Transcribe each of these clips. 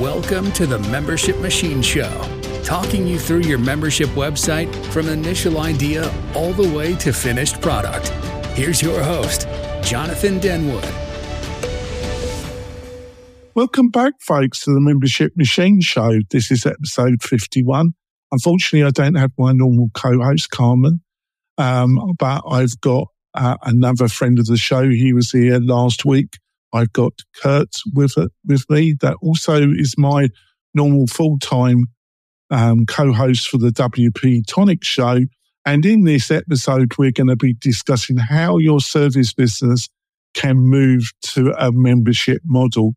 Welcome to the Membership Machine Show, talking you through your membership website from initial idea all the way to finished product. Here's your host, Jonathan Denwood. Welcome back, folks, to the Membership Machine Show. This is episode 51. Unfortunately, I don't have my normal co host, Carmen, um, but I've got uh, another friend of the show. He was here last week I've got Kurt with with me. That also is my normal full time um, co-host for the WP Tonic Show. And in this episode, we're going to be discussing how your service business can move to a membership model.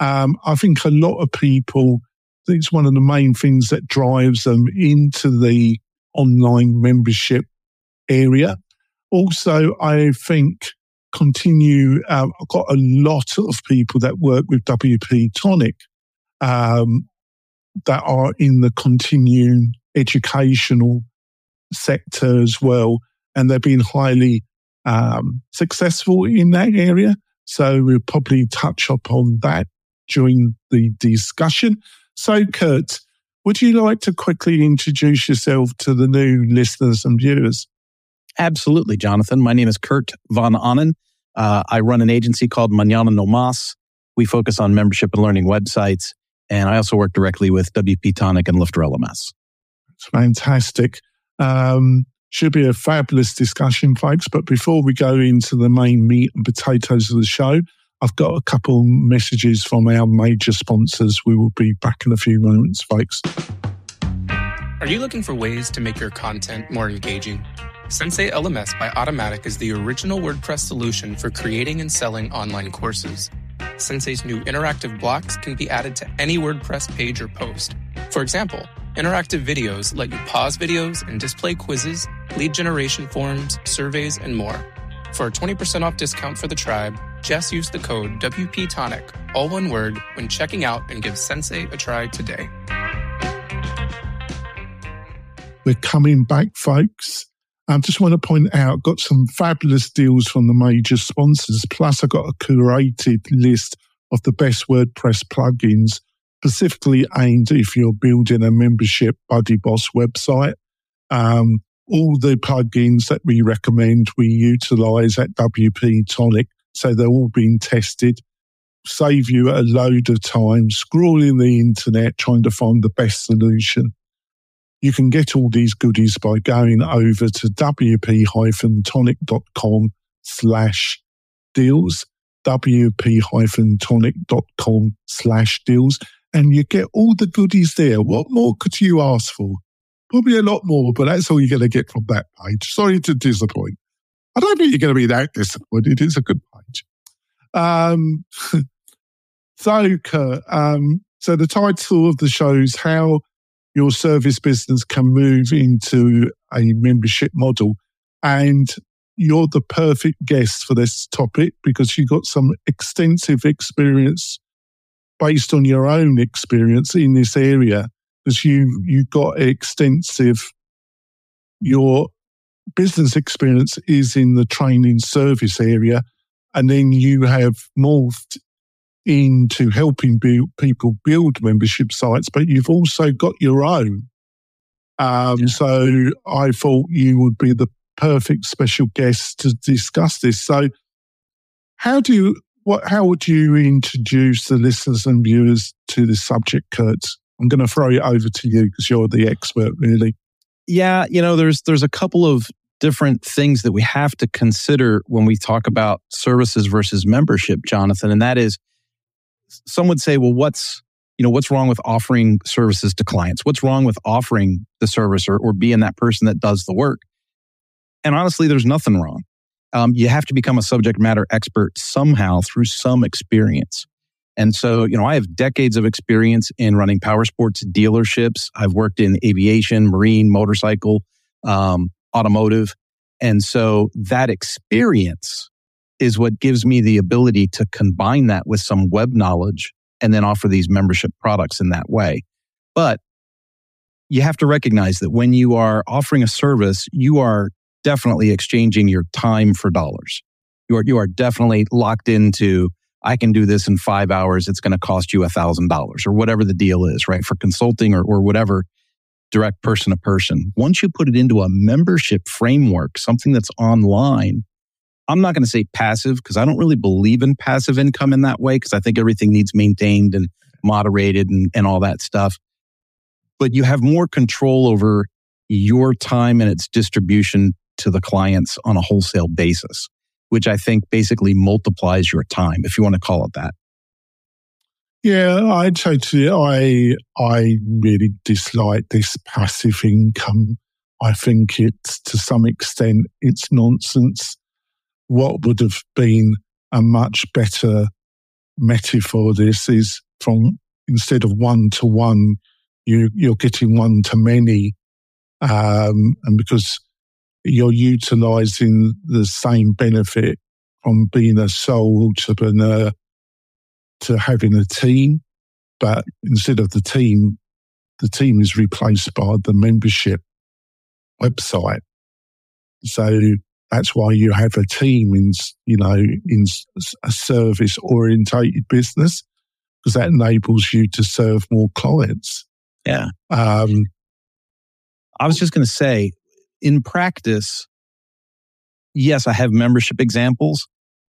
Um, I think a lot of people, it's one of the main things that drives them into the online membership area. Also, I think continue. Um, I've got a lot of people that work with WP Tonic um, that are in the continuing educational sector as well, and they've been highly um, successful in that area. So we'll probably touch upon that during the discussion. So, Kurt, would you like to quickly introduce yourself to the new listeners and viewers? Absolutely, Jonathan. My name is Kurt Von Ahnen. Uh, I run an agency called Manana No Mas. We focus on membership and learning websites. And I also work directly with WP Tonic and Lifter LMS. It's fantastic. Um, should be a fabulous discussion, folks. But before we go into the main meat and potatoes of the show, I've got a couple messages from our major sponsors. We will be back in a few moments, folks. Are you looking for ways to make your content more engaging? Sensei LMS by Automattic is the original WordPress solution for creating and selling online courses. Sensei's new interactive blocks can be added to any WordPress page or post. For example, interactive videos let you pause videos and display quizzes, lead generation forms, surveys, and more. For a 20% off discount for the tribe, just use the code WPTonic, all one word, when checking out and give Sensei a try today. We're coming back, folks. I just want to point out, got some fabulous deals from the major sponsors. Plus, I got a curated list of the best WordPress plugins, specifically aimed if you're building a membership Buddy Boss website. Um, all the plugins that we recommend, we utilize at WP Tonic. So they're all being tested. Save you a load of time scrolling the internet trying to find the best solution. You can get all these goodies by going over to wp-tonic.com slash deals, wp-tonic.com slash deals, and you get all the goodies there. What more could you ask for? Probably a lot more, but that's all you're going to get from that page. Sorry to disappoint. I don't think you're going to be that disappointed. It's a good page. Um, so, Kurt, um, so the title of the show is How your service business can move into a membership model. And you're the perfect guest for this topic because you've got some extensive experience based on your own experience in this area because you you've got extensive your business experience is in the training service area and then you have morphed into helping build, people build membership sites, but you've also got your own. Um, yeah. So I thought you would be the perfect special guest to discuss this. So, how do you, what, how would you introduce the listeners and viewers to this subject, Kurt? I'm going to throw it over to you because you're the expert, really. Yeah, you know, there's there's a couple of different things that we have to consider when we talk about services versus membership, Jonathan, and that is some would say, well, what's you know what's wrong with offering services to clients? What's wrong with offering the service or, or being that person that does the work? And honestly, there's nothing wrong. Um, you have to become a subject matter expert somehow through some experience. And so, you know, I have decades of experience in running power sports dealerships. I've worked in aviation, marine, motorcycle, um, automotive. And so that experience is what gives me the ability to combine that with some web knowledge and then offer these membership products in that way. But you have to recognize that when you are offering a service, you are definitely exchanging your time for dollars. You are, you are definitely locked into, I can do this in five hours. It's going to cost you a thousand dollars or whatever the deal is, right? For consulting or, or whatever direct person to person. Once you put it into a membership framework, something that's online, I'm not going to say passive because I don't really believe in passive income in that way because I think everything needs maintained and moderated and, and all that stuff. But you have more control over your time and its distribution to the clients on a wholesale basis, which I think basically multiplies your time, if you want to call it that. Yeah, I'd totally. I I really dislike this passive income. I think it's to some extent it's nonsense. What would have been a much better metaphor? This is from instead of one to one, you you're getting one to many, um, and because you're utilizing the same benefit from being a sole entrepreneur to having a team, but instead of the team, the team is replaced by the membership website. So that's why you have a team in, you know, in a service orientated business because that enables you to serve more clients. Yeah. Um, I was just going to say, in practice, yes, I have membership examples,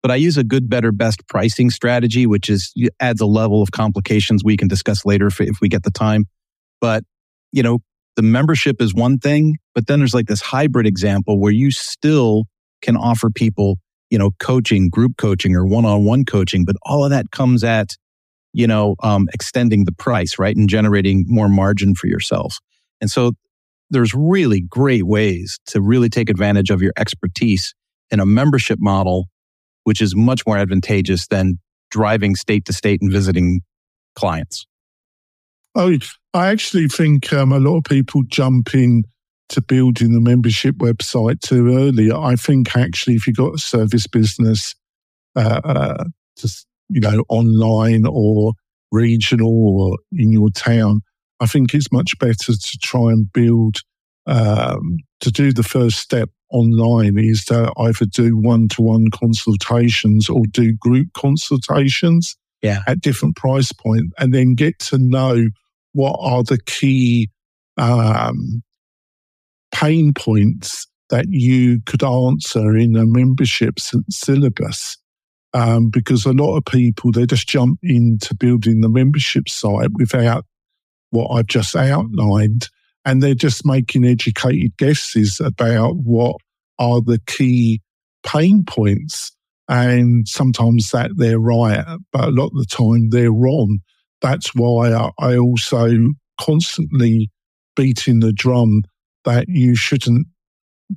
but I use a good, better, best pricing strategy, which is adds a level of complications we can discuss later if, if we get the time. But, you know, the membership is one thing, but then there's like this hybrid example where you still can offer people, you know, coaching, group coaching or one-on-one coaching, but all of that comes at, you know, um, extending the price, right? And generating more margin for yourself. And so there's really great ways to really take advantage of your expertise in a membership model which is much more advantageous than driving state to state and visiting clients. Oh, I actually think um, a lot of people jump in to building the membership website too early. I think actually, if you've got a service business, uh, uh, just you know, online or regional or in your town, I think it's much better to try and build um, to do the first step online is to either do one to one consultations or do group consultations yeah. at different price points point and then get to know what are the key um, pain points that you could answer in a membership syllabus. Um, because a lot of people, they just jump into building the membership site without what I've just outlined and they're just making educated guesses about what are the key pain points. And sometimes that they're right, but a lot of the time they're wrong. That's why I also constantly beating the drum that you shouldn't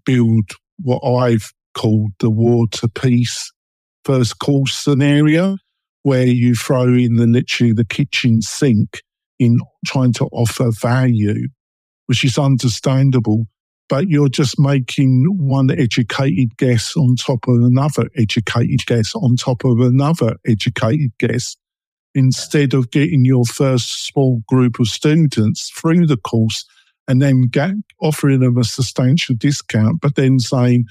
build what I've called the war to peace first course scenario, where you throw in the literally the kitchen sink in trying to offer value which is understandable. But you're just making one educated guess on top of another educated guess on top of another educated guess instead of getting your first small group of students through the course and then get, offering them a substantial discount, but then saying,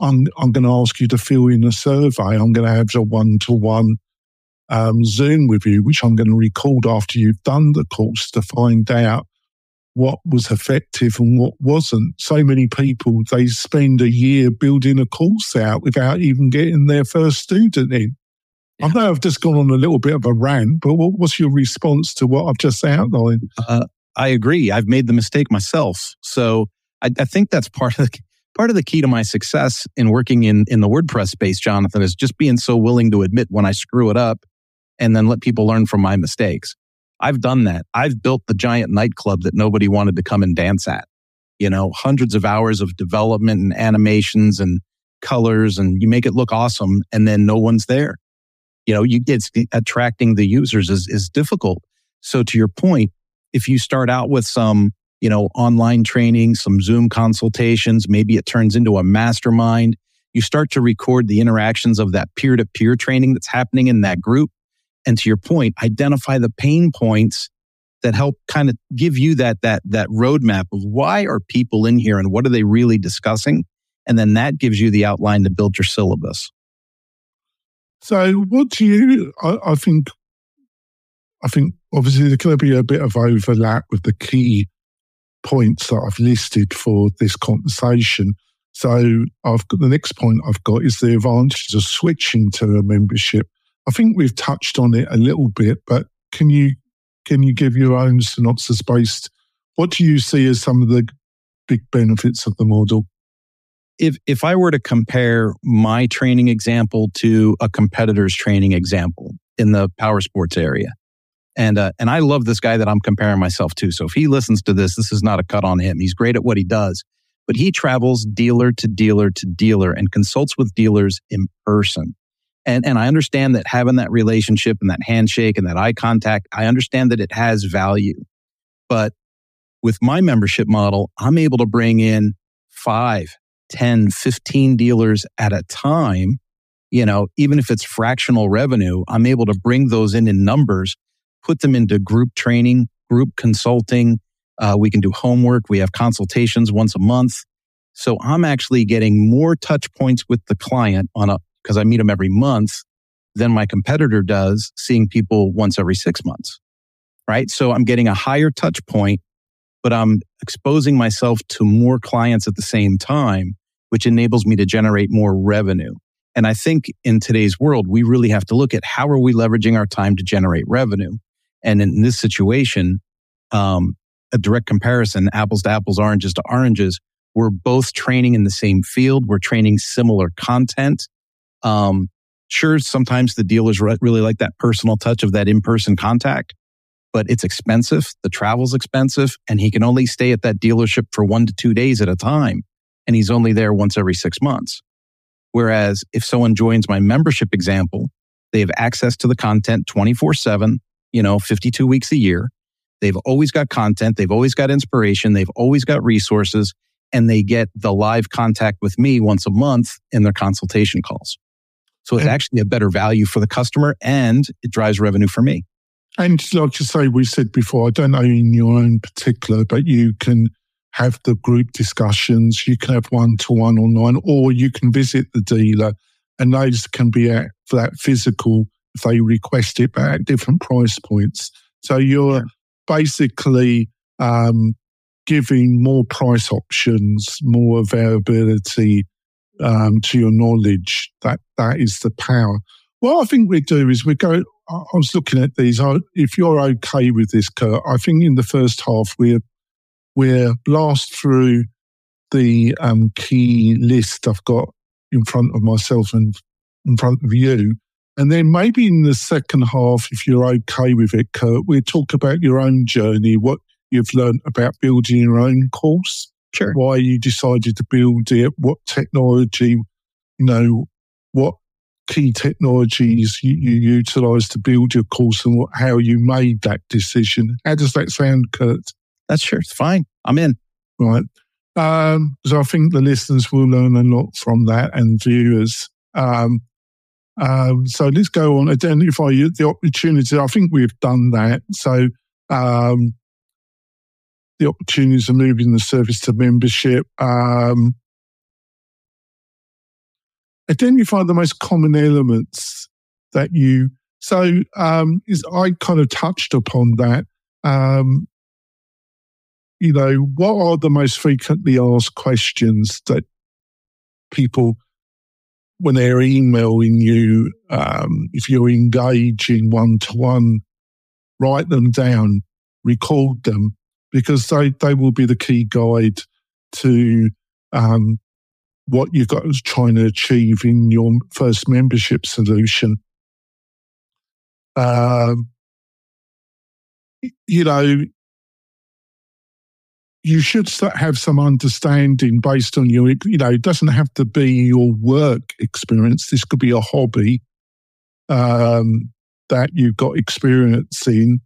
I'm, I'm going to ask you to fill in a survey. I'm going to have a one to one Zoom with you, which I'm going to record after you've done the course to find out what was effective and what wasn't. So many people, they spend a year building a course out without even getting their first student in. I know I've just gone on a little bit of a rant, but what, what's your response to what I've just outlined? Uh, I agree. I've made the mistake myself. So I, I, think that's part of the part of the key to my success in working in in the WordPress space, Jonathan, is just being so willing to admit when I screw it up and then let people learn from my mistakes. I've done that. I've built the giant nightclub that nobody wanted to come and dance at. You know, hundreds of hours of development and animations and colors, and you make it look awesome, and then no one's there. You know, you it's attracting the users is is difficult. So to your point, if you start out with some, you know, online training, some Zoom consultations, maybe it turns into a mastermind. You start to record the interactions of that peer to peer training that's happening in that group and to your point, identify the pain points that help kind of give you that that that roadmap of why are people in here and what are they really discussing, and then that gives you the outline to build your syllabus. So, what do you? I, I think, I think obviously there's going to be a bit of overlap with the key points that I've listed for this conversation. So, I've got the next point I've got is the advantages of switching to a membership. I think we've touched on it a little bit, but can you can you give your own synopsis based? What do you see as some of the big benefits of the model? If if I were to compare my training example to a competitor's training example in the power sports area, and uh, and I love this guy that I'm comparing myself to. So if he listens to this, this is not a cut on him. He's great at what he does, but he travels dealer to dealer to dealer and consults with dealers in person. And and I understand that having that relationship and that handshake and that eye contact, I understand that it has value. But with my membership model, I'm able to bring in five, 10, 15 dealers at a time, you know, even if it's fractional revenue, I'm able to bring those in in numbers, put them into group training, group consulting. Uh, we can do homework. We have consultations once a month. So I'm actually getting more touch points with the client on a, because I meet them every month than my competitor does seeing people once every six months. Right. So I'm getting a higher touch point, but I'm exposing myself to more clients at the same time which enables me to generate more revenue. And I think in today's world, we really have to look at how are we leveraging our time to generate revenue. And in this situation, um, a direct comparison, apples to apples, oranges to oranges, we're both training in the same field. We're training similar content. Um, sure, sometimes the dealers really like that personal touch of that in-person contact, but it's expensive. The travel's expensive and he can only stay at that dealership for one to two days at a time and he's only there once every six months. Whereas if someone joins my membership example, they have access to the content 24 seven, you know, 52 weeks a year. They've always got content. They've always got inspiration. They've always got resources and they get the live contact with me once a month in their consultation calls. So it's actually a better value for the customer and it drives revenue for me. And like you say, we said before, I don't know in your own particular, but you can have the group discussions. You can have one to one online, or you can visit the dealer, and those can be at for that physical if they request it, but at different price points. So you're yeah. basically um, giving more price options, more availability um, to your knowledge. That that is the power. What I think we do is we go. I was looking at these. If you're okay with this, Kurt, I think in the first half we're we'll blast through the um, key list I've got in front of myself and in front of you. And then maybe in the second half, if you're okay with it, Kurt, we'll talk about your own journey, what you've learned about building your own course. Sure. Why you decided to build it, what technology, you know, what key technologies you, you utilize to build your course and what, how you made that decision. How does that sound, Kurt? That's sure. It's fine. I'm in. Right. Um, so I think the listeners will learn a lot from that and viewers. Um, um, so let's go on. Identify the opportunity. I think we've done that. So um, the opportunities of moving the service to membership. Um, identify the most common elements that you. So um, is I kind of touched upon that. Um, you know, what are the most frequently asked questions that people, when they're emailing you, um, if you're engaging one to one, write them down, record them, because they, they will be the key guide to um, what you've got trying to achieve in your first membership solution. Um, you know, you should have some understanding based on your, you know, it doesn't have to be your work experience. This could be a hobby um, that you've got experience in.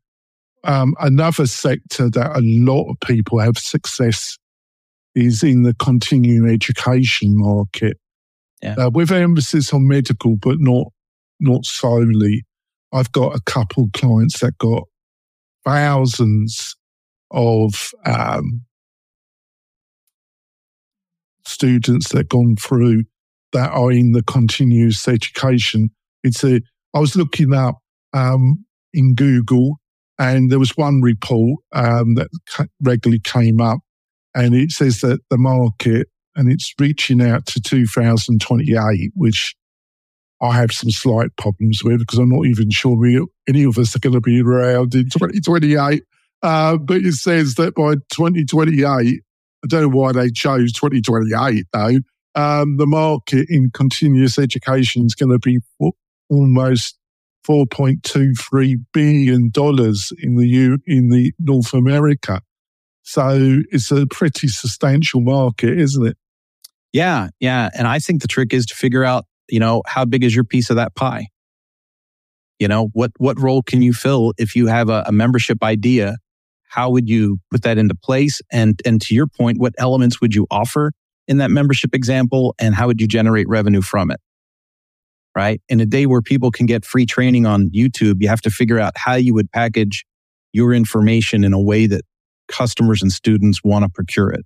Um, another sector that a lot of people have success is in the continuing education market, yeah. uh, with emphasis on medical, but not not solely. I've got a couple clients that got thousands of um, students that gone through that are in the continuous education It's a, I was looking up um, in Google and there was one report um, that regularly came up and it says that the market and it's reaching out to 2028, which I have some slight problems with because I'm not even sure we, any of us are going to be around in 2028. Uh, but it says that by 2028, I don't know why they chose 2028 though. Um, the market in continuous education is going to be almost 4.23 billion dollars in the U, in the North America. So it's a pretty substantial market, isn't it? Yeah, yeah. And I think the trick is to figure out, you know, how big is your piece of that pie? You know, what what role can you fill if you have a, a membership idea? How would you put that into place? And and to your point, what elements would you offer in that membership example and how would you generate revenue from it? Right? In a day where people can get free training on YouTube, you have to figure out how you would package your information in a way that customers and students want to procure it.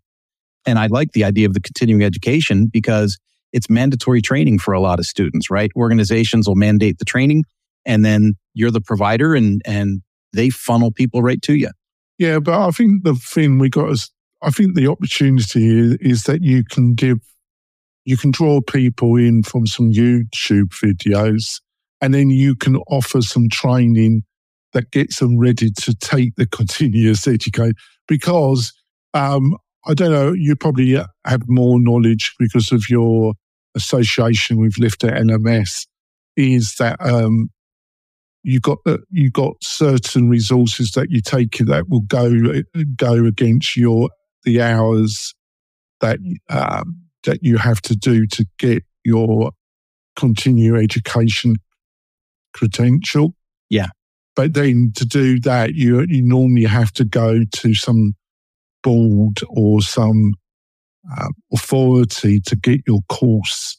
And I like the idea of the continuing education because it's mandatory training for a lot of students, right? Organizations will mandate the training and then you're the provider and, and they funnel people right to you. Yeah, but I think the thing we got is, I think the opportunity is that you can give, you can draw people in from some YouTube videos and then you can offer some training that gets them ready to take the continuous education because um, I don't know, you probably have more knowledge because of your association with Lifter LMS, is that um, you got uh, you got certain resources that you take that will go go against your the hours that um, that you have to do to get your continue education credential. Yeah, but then to do that, you you normally have to go to some board or some uh, authority to get your course.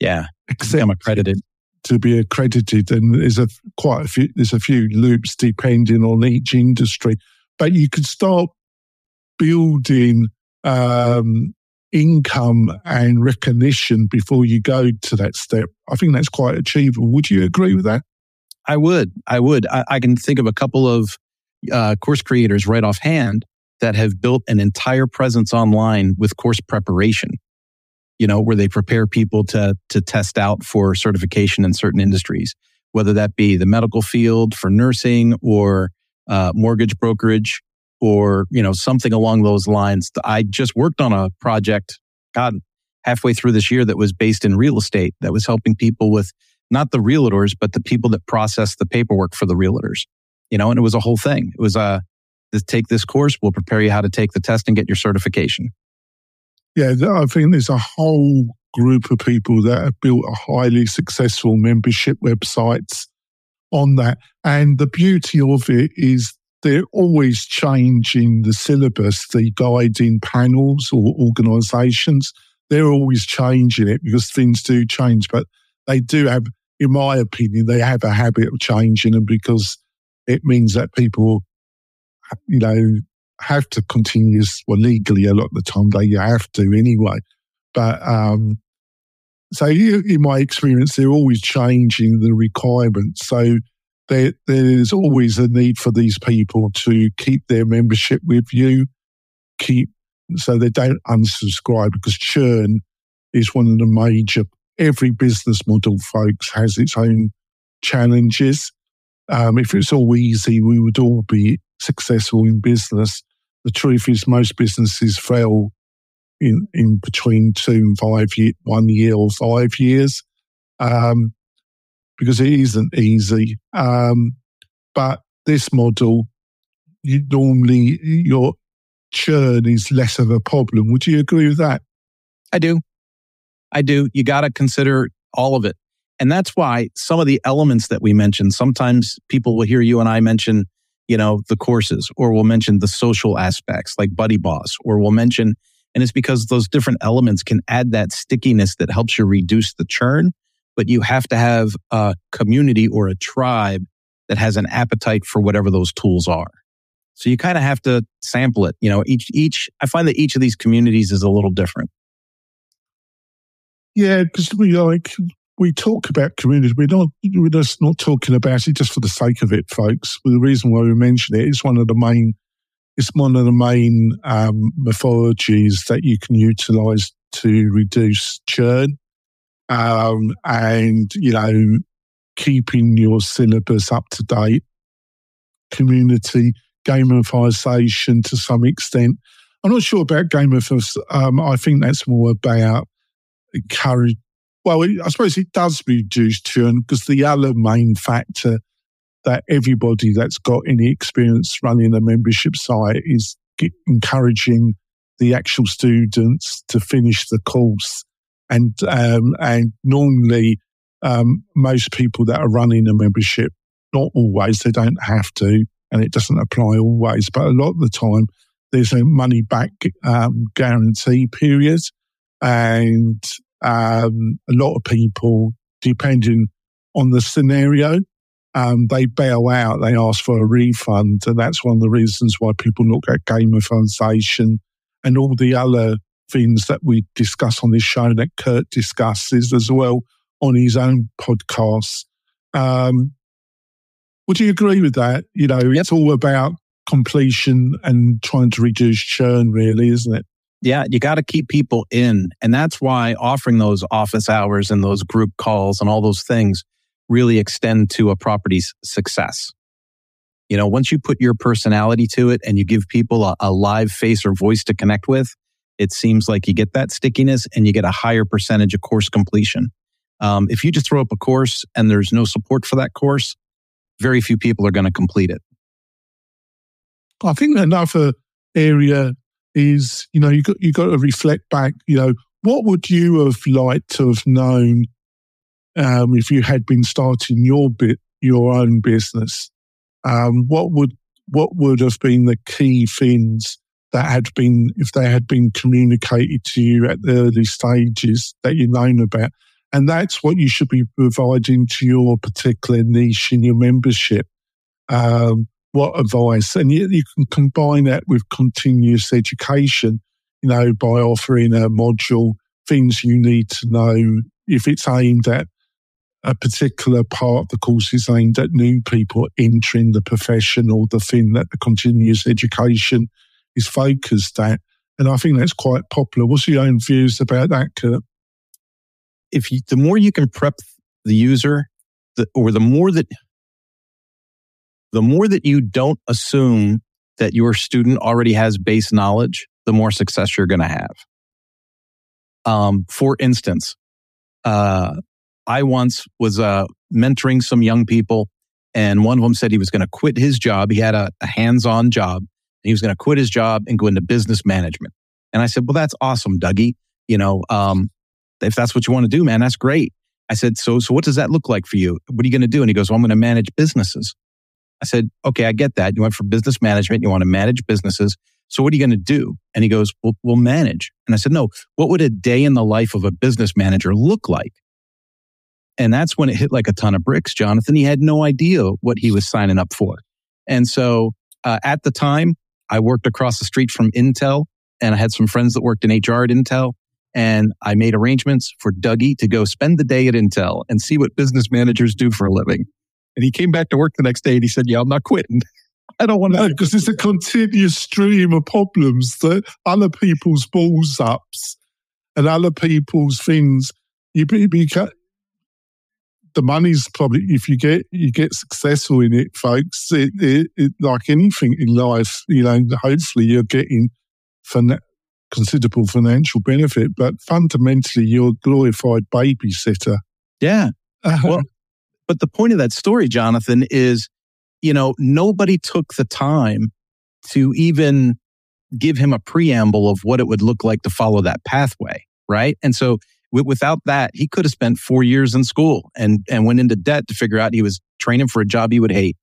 Yeah, become accredited to be accredited, and there's a quite a few. There's a few loops depending on each industry, but you can start building um, income and recognition before you go to that step. I think that's quite achievable. Would you agree with that? I would. I would. I, I can think of a couple of uh, course creators right offhand that have built an entire presence online with course preparation, you know, where they prepare people to, to test out for certification in certain industries, whether that be the medical field for nursing or uh, mortgage brokerage or, you know, something along those lines. I just worked on a project, God, halfway through this year that was based in real estate that was helping people with not the realtors, but the people that process the paperwork for the realtors, you know, and it was a whole thing. It was a, this, take this course. We'll prepare you how to take the test and get your certification. Yeah, I think there's a whole group of people that have built a highly successful membership websites on that. And the beauty of it is they're always changing the syllabus, the guiding panels or organizations. They're always changing it because things do change, but they do have, in my opinion, they have a habit of changing them because it means that people you know, have to continue, well, legally a lot of the time they have to anyway. But um, so in my experience, they're always changing the requirements. So there, there's always a need for these people to keep their membership with you, keep so they don't unsubscribe because churn is one of the major. Every business model, folks, has its own challenges. Um, if it's all easy, we would all be successful in business. The truth is, most businesses fail in, in between two and five year, one year or five years, um, because it isn't easy. Um, but this model, you normally your churn is less of a problem. Would you agree with that? I do. I do. You got to consider all of it. And that's why some of the elements that we mentioned, sometimes people will hear you and I mention you know, the courses, or we'll mention the social aspects like Buddy Boss, or we'll mention, and it's because those different elements can add that stickiness that helps you reduce the churn. But you have to have a community or a tribe that has an appetite for whatever those tools are. So you kind of have to sample it. You know, each, each, I find that each of these communities is a little different. Yeah, because we like, we talk about community. We're not, we're just not talking about it just for the sake of it, folks. The reason why we mention it is one of the main, it's one of the main um, methodologies that you can utilize to reduce churn. Um, and, you know, keeping your syllabus up to date, community gamification to some extent. I'm not sure about gamification. Um, I think that's more about encourage. Well, I suppose it does reduce churn because the other main factor that everybody that's got any experience running a membership site is encouraging the actual students to finish the course. And um, and normally, um, most people that are running a membership, not always, they don't have to, and it doesn't apply always, but a lot of the time, there's a money back um, guarantee period, and um, a lot of people, depending on the scenario, um, they bail out, they ask for a refund. And that's one of the reasons why people look at gamification and all the other things that we discuss on this show that Kurt discusses as well on his own podcast. Um, would you agree with that? You know, yep. it's all about completion and trying to reduce churn, really, isn't it? Yeah, you got to keep people in. And that's why offering those office hours and those group calls and all those things really extend to a property's success. You know, once you put your personality to it and you give people a, a, live face or voice to connect with, it seems like you get that stickiness and you get a higher percentage of course completion. Um, if you just throw up a course and there's no support for that course, very few people are going to complete it. I think another area is, you know, you got you got to reflect back. You know, what would you have liked to have known um, if you had been starting your bit your own business? Um, what would what would have been the key things that had been if they had been communicated to you at the early stages that you known about? And that's what you should be providing to your particular niche in your membership. Um, what advice? And you, you can combine that with continuous education, you know, by offering a module, things you need to know if it's aimed at a particular part of the course is aimed at new people entering the profession or the thing that the continuous education is focused at. And I think that's quite popular. What's your own views about that, Kurt? If you, the more you can prep the user, the, or the more that the more that you don't assume that your student already has base knowledge, the more success you're going to have. Um, for instance, uh, I once was uh, mentoring some young people, and one of them said he was going to quit his job. He had a, a hands on job, and he was going to quit his job and go into business management. And I said, Well, that's awesome, Dougie. You know, um, if that's what you want to do, man, that's great. I said, So, so what does that look like for you? What are you going to do? And he goes, Well, I'm going to manage businesses. I said, okay, I get that. You went for business management. You want to manage businesses. So what are you going to do? And he goes, well, we'll manage. And I said, no, what would a day in the life of a business manager look like? And that's when it hit like a ton of bricks, Jonathan. He had no idea what he was signing up for. And so uh, at the time, I worked across the street from Intel and I had some friends that worked in HR at Intel. And I made arrangements for Dougie to go spend the day at Intel and see what business managers do for a living. And he came back to work the next day and he said, Yeah, I'm not quitting. I don't want to. because it's a continuous stream of problems that other people's balls ups and other people's things. You, you, the money's probably if you get you get successful in it, folks. It, it, it, like anything in life, you know. Hopefully, you're getting fin- considerable financial benefit, but fundamentally, you're a glorified babysitter. Yeah. Well, but the point of that story, Jonathan, is, you know, nobody took the time to even give him a preamble of what it would look like to follow that pathway. Right. And so w- without that, he could have spent four years in school and, and went into debt to figure out he was training for a job he would hate.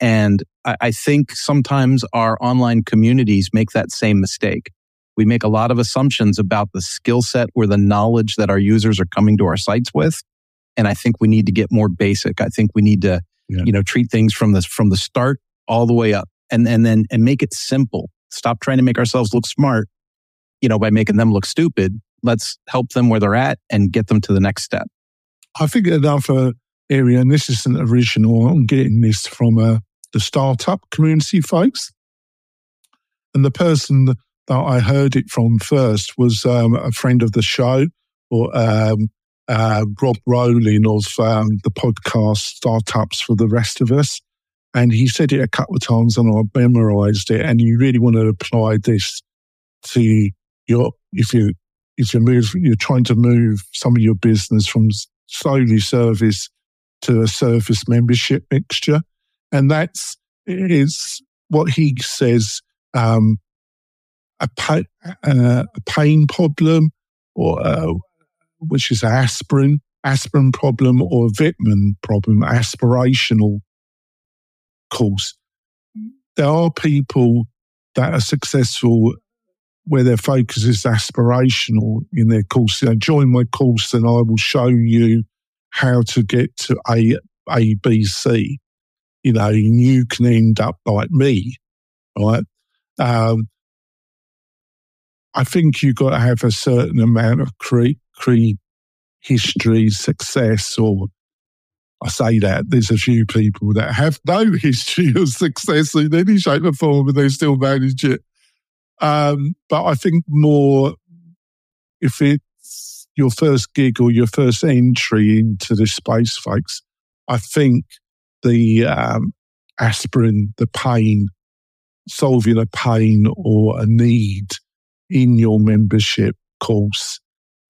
And I, I think sometimes our online communities make that same mistake. We make a lot of assumptions about the skill set or the knowledge that our users are coming to our sites with. And I think we need to get more basic. I think we need to, yeah. you know, treat things from the, from the start all the way up and, and then, and make it simple. Stop trying to make ourselves look smart, you know, by making them look stupid. Let's help them where they're at and get them to the next step. I think another area, and this isn't original, I'm getting this from uh, the startup community folks. And the person that I heard it from first was um, a friend of the show, or um, uh, Rob Walling of um, the podcast Startups for the Rest of Us. And he said it a couple of times and I memorized it. And you really want to apply this to your, if you, if you move, you're trying to move some of your business from solely service to a service membership mixture. And that's is what he says um, a, pa- uh, a pain problem or uh, which is aspirin, aspirin problem or a problem, aspirational course. There are people that are successful where their focus is aspirational in their course. You know, join my course and I will show you how to get to A, A, B, C. You know, you can end up like me, right? Um, I think you've got to have a certain amount of cre- cre- history, success, or I say that there's a few people that have no history of success in any shape or form and they still manage it. Um, but I think more if it's your first gig or your first entry into this space, folks, I think the um, aspirin, the pain, solving a pain or a need in your membership course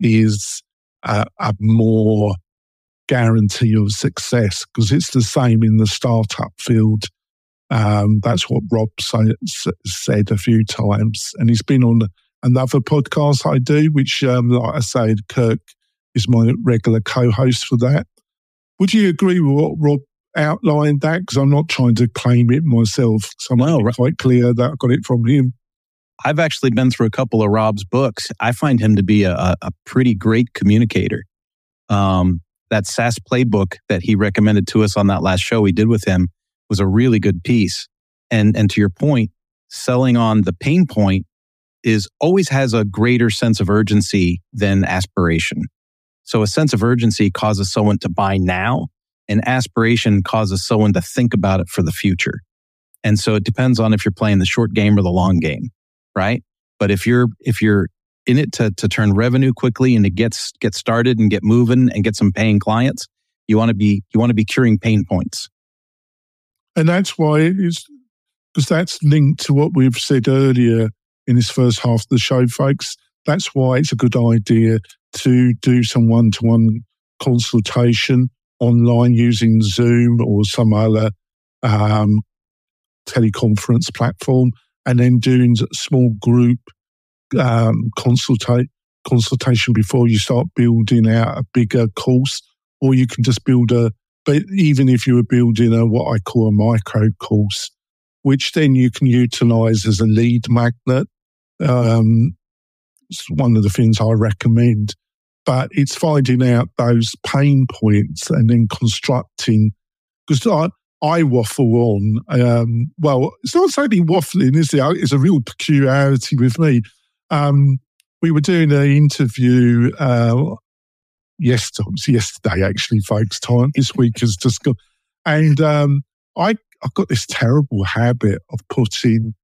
is a, a more guarantee of success because it's the same in the startup field. Um, that's what Rob say, said a few times. And he's been on another podcast I do, which, um, like I said, Kurt is my regular co host for that. Would you agree with what Rob outlined that? Because I'm not trying to claim it myself. So I'm well, quite clear that I got it from him. I've actually been through a couple of Rob's books. I find him to be a, a pretty great communicator. Um, that SaaS playbook that he recommended to us on that last show we did with him was a really good piece. And and to your point, selling on the pain point is always has a greater sense of urgency than aspiration. So a sense of urgency causes someone to buy now, and aspiration causes someone to think about it for the future. And so it depends on if you're playing the short game or the long game right? But if you're if you're in it to to turn revenue quickly and to get get started and get moving and get some paying clients, you want to be you want to be curing pain points. And that's why it is because that's linked to what we've said earlier in this first half of the show, folks. That's why it's a good idea to do some one to one consultation online using Zoom or some other um, teleconference platform and then doing small group um, consultate, consultation before you start building out a bigger course, or you can just build a. But even if you were building a what I call a micro course, which then you can utilize as a lead magnet, um, it's one of the things I recommend. But it's finding out those pain points and then constructing because I, waffle on. Um, well, it's not exactly waffling, is it? It's a real peculiarity with me. Um, we were doing an interview uh, yesterday, yesterday, actually, folks. Time this week has just gone, and um, I I've got this terrible habit of putting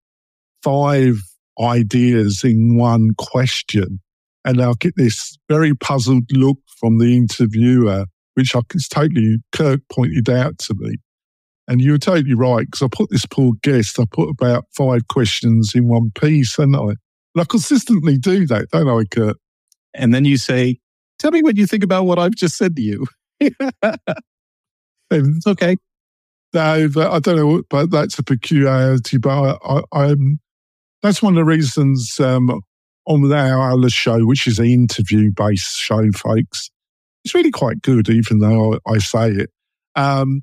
five ideas in one question, and I'll get this very puzzled look from the interviewer, which I, it's totally Kurt pointed out to me. And you were totally right because I put this poor guest, I put about five questions in one piece, and I, and I consistently do that, don't I, Kurt? And then you say, "Tell me what you think about what I've just said to you." it's okay. No, but I don't know, but that's a peculiarity. But I, I, am that's one of the reasons um, on our other show, which is an interview-based show, folks. It's really quite good, even though I, I say it. Um,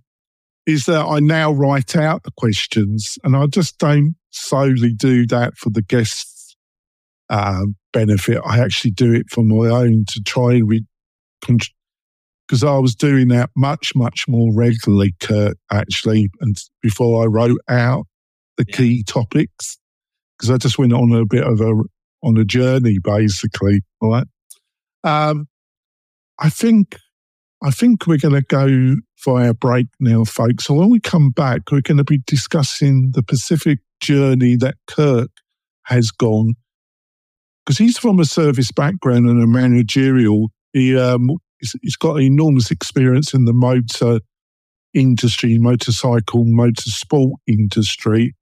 is that I now write out the questions and I just don't solely do that for the guests' uh, benefit. I actually do it for my own to try and because I was doing that much, much more regularly, Kurt, actually, and before I wrote out the yeah. key topics, because I just went on a bit of a on a journey, basically. Right. Um, I think I think we're going to go our break now, folks. So when we come back, we're going to be discussing the Pacific journey that Kurt has gone. Because he's from a service background and a managerial. He, um, he's, he's got enormous experience in the motor industry, motorcycle, motorsport industry.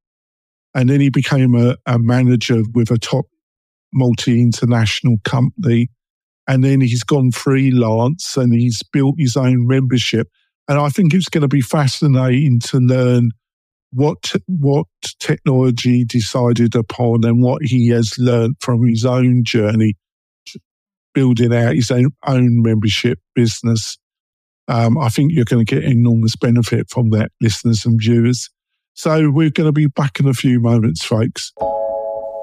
And then he became a, a manager with a top multi international company. And then he's gone freelance and he's built his own membership. And I think it's going to be fascinating to learn what what technology decided upon and what he has learned from his own journey building out his own, own membership business. Um, I think you're going to get enormous benefit from that, listeners and viewers. So we're going to be back in a few moments, folks.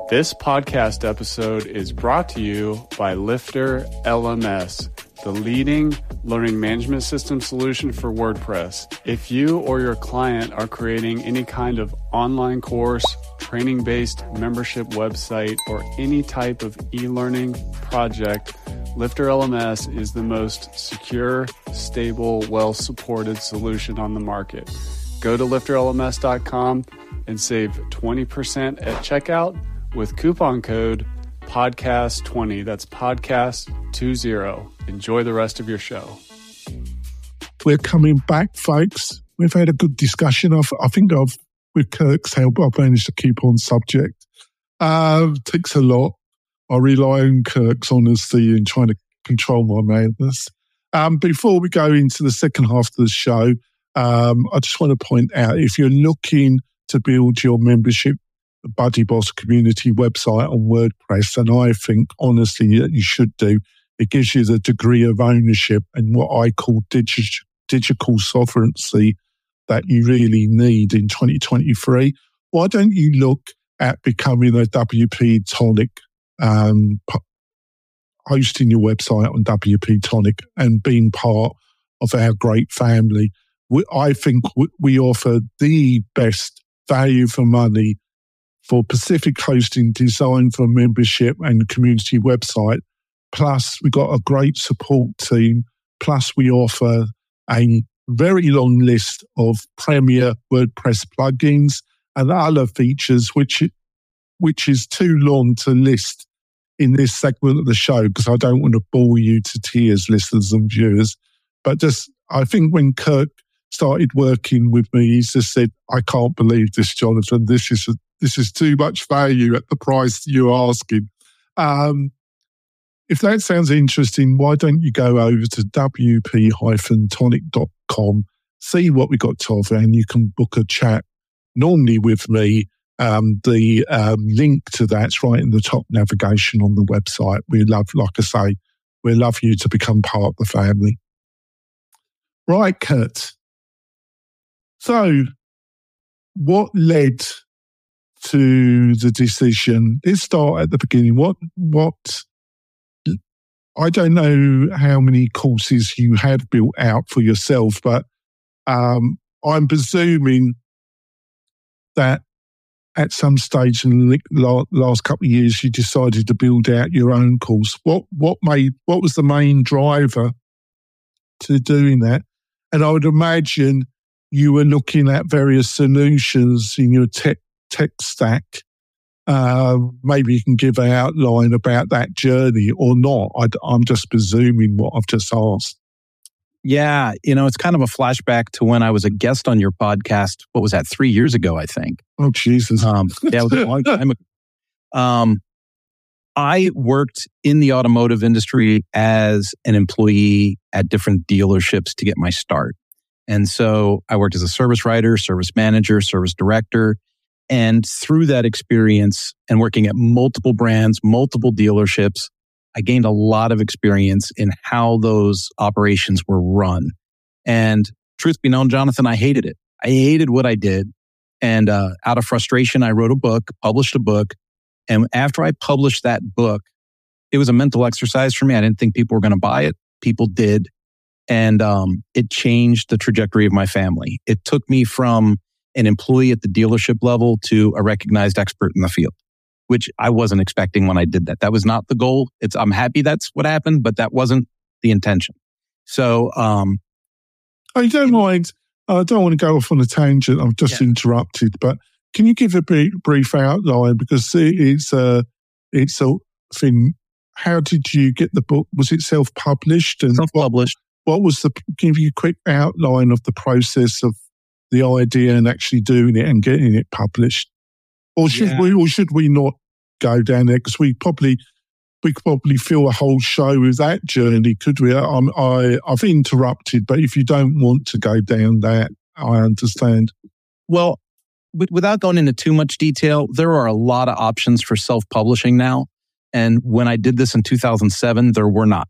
This podcast episode is brought to you by Lifter LMS, the leading learning management system solution for WordPress. If you or your client are creating any kind of online course, training based membership website, or any type of e learning project, Lifter LMS is the most secure, stable, well supported solution on the market. Go to lifterlms.com and save 20% at checkout with coupon code podcast20. That's podcast20. Enjoy the rest of your show. We're coming back, folks. We've had a good discussion. I've, I think I've, with Kurt's help, I've managed to keep on subject. Uh, takes a lot. I rely on Kurt's honesty in trying to control my madness. Um, before we go into the second half of the show, um, I just want to point out if you're looking to build your membership Buddy Boss community website on WordPress, and I think honestly that you should do. It gives you the degree of ownership and what I call digi- digital sovereignty that you really need in 2023. Why don't you look at becoming a WP Tonic, um, hosting your website on WP Tonic and being part of our great family? We, I think we offer the best value for money for Pacific hosting designed for membership and community website. Plus, we got a great support team. Plus, we offer a very long list of premier WordPress plugins and other features, which which is too long to list in this segment of the show because I don't want to bore you to tears, listeners and viewers. But just, I think when Kurt started working with me, he just said, "I can't believe this, Jonathan. This is a, this is too much value at the price you're asking. Um, if that sounds interesting, why don't you go over to wp-tonic.com, see what we got to offer, and you can book a chat normally with me. Um, the um, link to that's right in the top navigation on the website. We love, like I say, we love you to become part of the family. Right, Kurt. So, what led to the decision. Let's start at the beginning. What what I don't know how many courses you had built out for yourself, but um, I'm presuming that at some stage in the last couple of years you decided to build out your own course. What what made what was the main driver to doing that? And I would imagine you were looking at various solutions in your tech tech stack. Uh, maybe you can give an outline about that journey or not. I, I'm just presuming what I've just asked. Yeah, you know, it's kind of a flashback to when I was a guest on your podcast. What was that? Three years ago, I think. Oh Jesus! Um, yeah, it was a long time ago. Um, I worked in the automotive industry as an employee at different dealerships to get my start, and so I worked as a service writer, service manager, service director, and through that experience and working at multiple brands, multiple dealerships, I gained a lot of experience in how those operations were run. And truth be known, Jonathan, I hated it. I hated what I did. And uh, out of frustration, I wrote a book, published a book. And after I published that book, it was a mental exercise for me. I didn't think people were going to buy it. People did. And um, it changed the trajectory of my family. It took me from an employee at the dealership level to a recognized expert in the field, which I wasn't expecting when I did that. That was not the goal. It's, I'm happy that's what happened, but that wasn't the intention. So, um, I don't mind. I don't want to go off on a tangent. I've just Yeah. interrupted, but can you give a brief, brief outline because it's a it's a thing. How did you get the book? Was it self published? And self-published. what was the? Give you a quick outline of the process of the idea and actually doing it and getting it published, or should Yeah. we? Or should we not go down there? Because we probably we could probably fill a whole show with that journey, could we? I'm, I I've interrupted, but if you don't want to go down that, I understand. Well, with, without going into too much detail, there are a lot of options for self-publishing now. And when I did this in 2007, there were not.